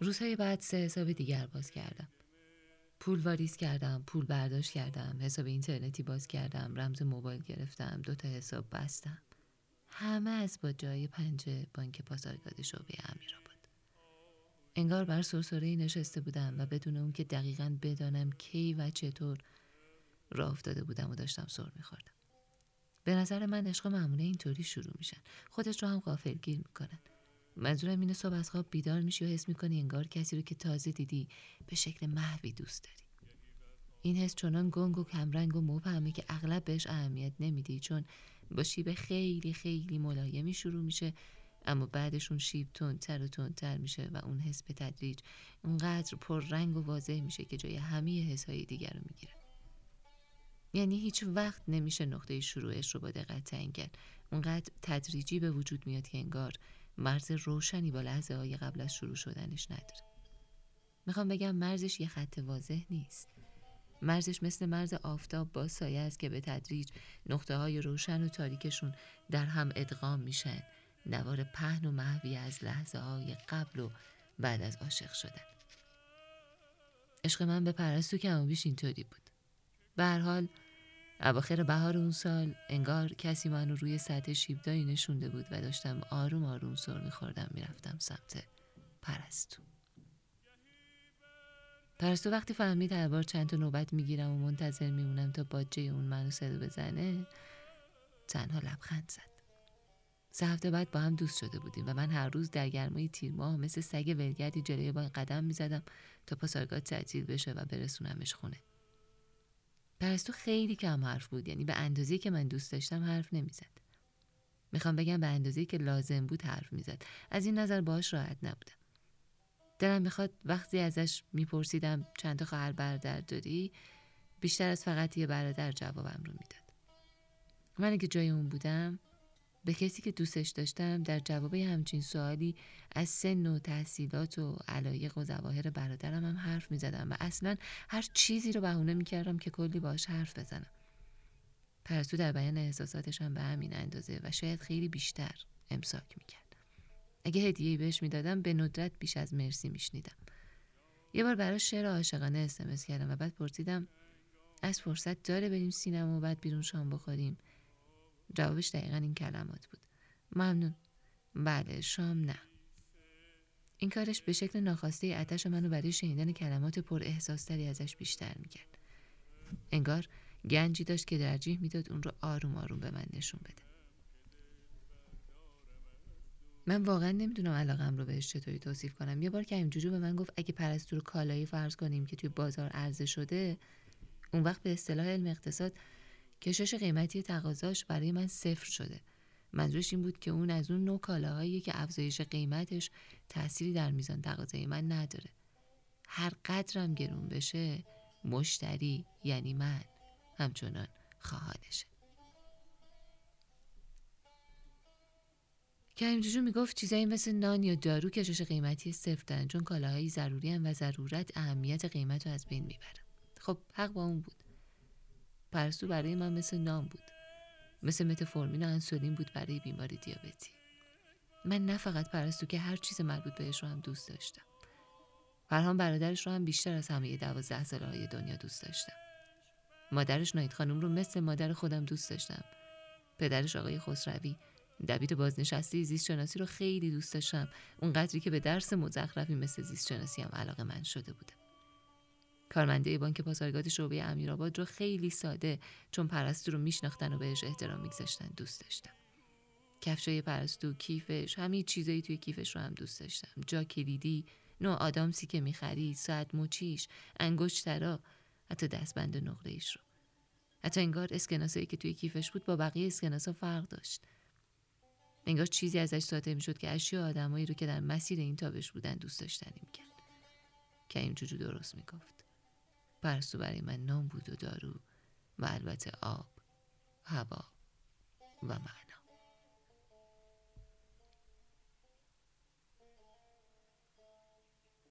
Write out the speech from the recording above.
روزهای بعد سه حساب دیگر باز کردم. پول واریز کردم پول برداشت کردم حساب اینترنتی باز کردم رمز موبایل گرفتم دو تا حساب بستم. همه از با جای پنجه بانک پاسارگاد شعبه آباد انگار بر سرسره نشسته بودم و بدون اون که دقیقا بدانم کی و چطور راه افتاده بودم و داشتم سر میخوردم. به نظر من عشق معموله اینطوری شروع میشن. خودش رو هم غافلگیر می‌کنن. منظورم اینه صبح از خواب بیدار میشی و حس می‌کنی انگار کسی رو که تازه دیدی به شکل محوی دوست داری. این حس چنان گنگ و کمرنگ و مبهمه که اغلب بهش اهمیت نمیدی چون با شیب خیلی خیلی ملایمی شروع میشه اما بعدشون شیب تندتر و تندتر میشه و اون حس به تدریج اونقدر پر رنگ و واضح میشه که جای همه حسهای دیگر رو می‌گیره. یعنی هیچ وقت نمیشه نقطه شروعش رو با دقت تعیین کرد. اونقدر تدریجی به وجود میاد که انگار مرز روشنی با لحظه های قبل از شروع شدنش نداره. می‌خوام بگم مرزش یه خط واضح نیست. مرزش مثل مرز آفتاب با سایه است که به تدریج نقطه های روشن و تاریکشون در هم ادغام میشن. نوار پهن و محوی از لحظه های قبل و بعد از عاشق شدن. عشق من به پرستو کم و بیش اینطوری بود. به حال اواخر بهار اون سال انگار کسی منو روی سطح شیبدایی نشونده بود و داشتم آروم آروم سر میخوردم می‌رفتم سمت پرستو. پرستو وقتی فهمید هر بار چند تا نوبت می‌گیرم و منتظر میمونم تا باجه اون منو صدا بزنه تنها لبخند زد. سه هفته بعد با هم دوست شده بودیم و من هر روز در گرمای تیر ماه مثل سگ ولگردی جلوی با قدم می‌زدم تا پاسارگاد تعطیل بشه و برسونمش خونه. پرستو خیلی کم حرف بود. یعنی به اندازه که من دوست داشتم حرف نمی‌زد. می‌خوام بگم به اندازه که لازم بود حرف می‌زد. از این نظر باش راحت نبودم. دلم می‌خواد وقتی ازش میپرسیدم چند تا خواهر برادر داری بیشتر از فقط یه برادر جوابم رو می‌داد. من اگه جای اون بودم به کسی که دوستش داشتم در جواب همچین سوالی از سن و تحصیلات و علایق و زواهر برادرم هم حرف می زدم و اصلا هر چیزی رو بهونه می کردم که کلی باش حرف بزنم. پرستو در بیان احساساتش هم به همین اندازه و شاید خیلی بیشتر امساک می کرد. اگه هدیه بهش می‌دادم به ندرت بیش از مرسی میشنیدم. یه بار براش شعر عاشقانه اسمس کردم و بعد پرسیدم از فرصت داره بریم سینما و بعد بیرون شام بخوریم جوابش دقیقا این کلمات بود. ممنون. بله شام نه. این کارش به شکل ناخواسته اتش منو برای شنیدن کلمات پر احساستری ازش بیشتر می‌کرد. انگار گنجی داشت که ترجیح می‌داد اون رو آروم آروم به من نشون بده. من واقعا نمی‌دونم علاقم رو بهش چطوری توصیف کنم. یه بار که جوجو به من گفت اگه پرستو رو کالایی فرض کنیم که توی بازار عرضه شده اون وقت به اصطلاح علم اقتصاد کشش قیمتی تقاضاش برای من صفر شده. منظورش این بود که اون از اون نوع کالاهایی که افزایش قیمتش تأثیری در میزان تقاضای من نداره. هر قدرم گرون بشه مشتری یعنی من همچنان خواهادشه کریم جوجو می‌گفت چیزایی مثل نان یا دارو کشش قیمتی صفر دارن چون کالاهایی ضروری هم و ضرورت اهمیت قیمت رو از بین می‌برن. خب حق با اون بود. پرستو برای من مثل نام بود. مثل متفورمین و انسولین بود برای بیماری دیابتی. من نه فقط پرستو که هر چیز مربوط بهش رو هم دوست داشتم. فرهان برادرش رو هم بیشتر از همه دوازده ساله های دنیا دوست داشتم. مادرش نایت خانم رو مثل مادر خودم دوست داشتم. پدرش آقای خسروی دبیر بازنشسته زیست شناسی رو خیلی دوست داشتم. اون قدری که به درس مزخرفی مثل زیست شناسی هم علاقه من شده بودم کارمنده بانک پاسارگاد شعبه امیرآباد رو خیلی ساده چون پرستو رو میشناختن و بهش احترام میگذاشتن دوست داشتم. کفشای پرستو کیفش همه چیزایی توی کیفش رو هم دوست داشتم. جا کلیدی نوع آدامسی که می‌خرید ساعت مچیش انگشترا حتی دستبند نقره ایش رو. حتی انگار اسکناسایی که توی کیفش بود با بقیه اسکناسا فرق داشت. انگار چیزی ازش ساته می‌شد که اشیا آدمایی رو که در مسیر این تابش بودن دوست داشتنی می‌کرد کریم جوجو درست می‌گفت. پرستو برای من نام بود و دارو و البته آب هوا و من.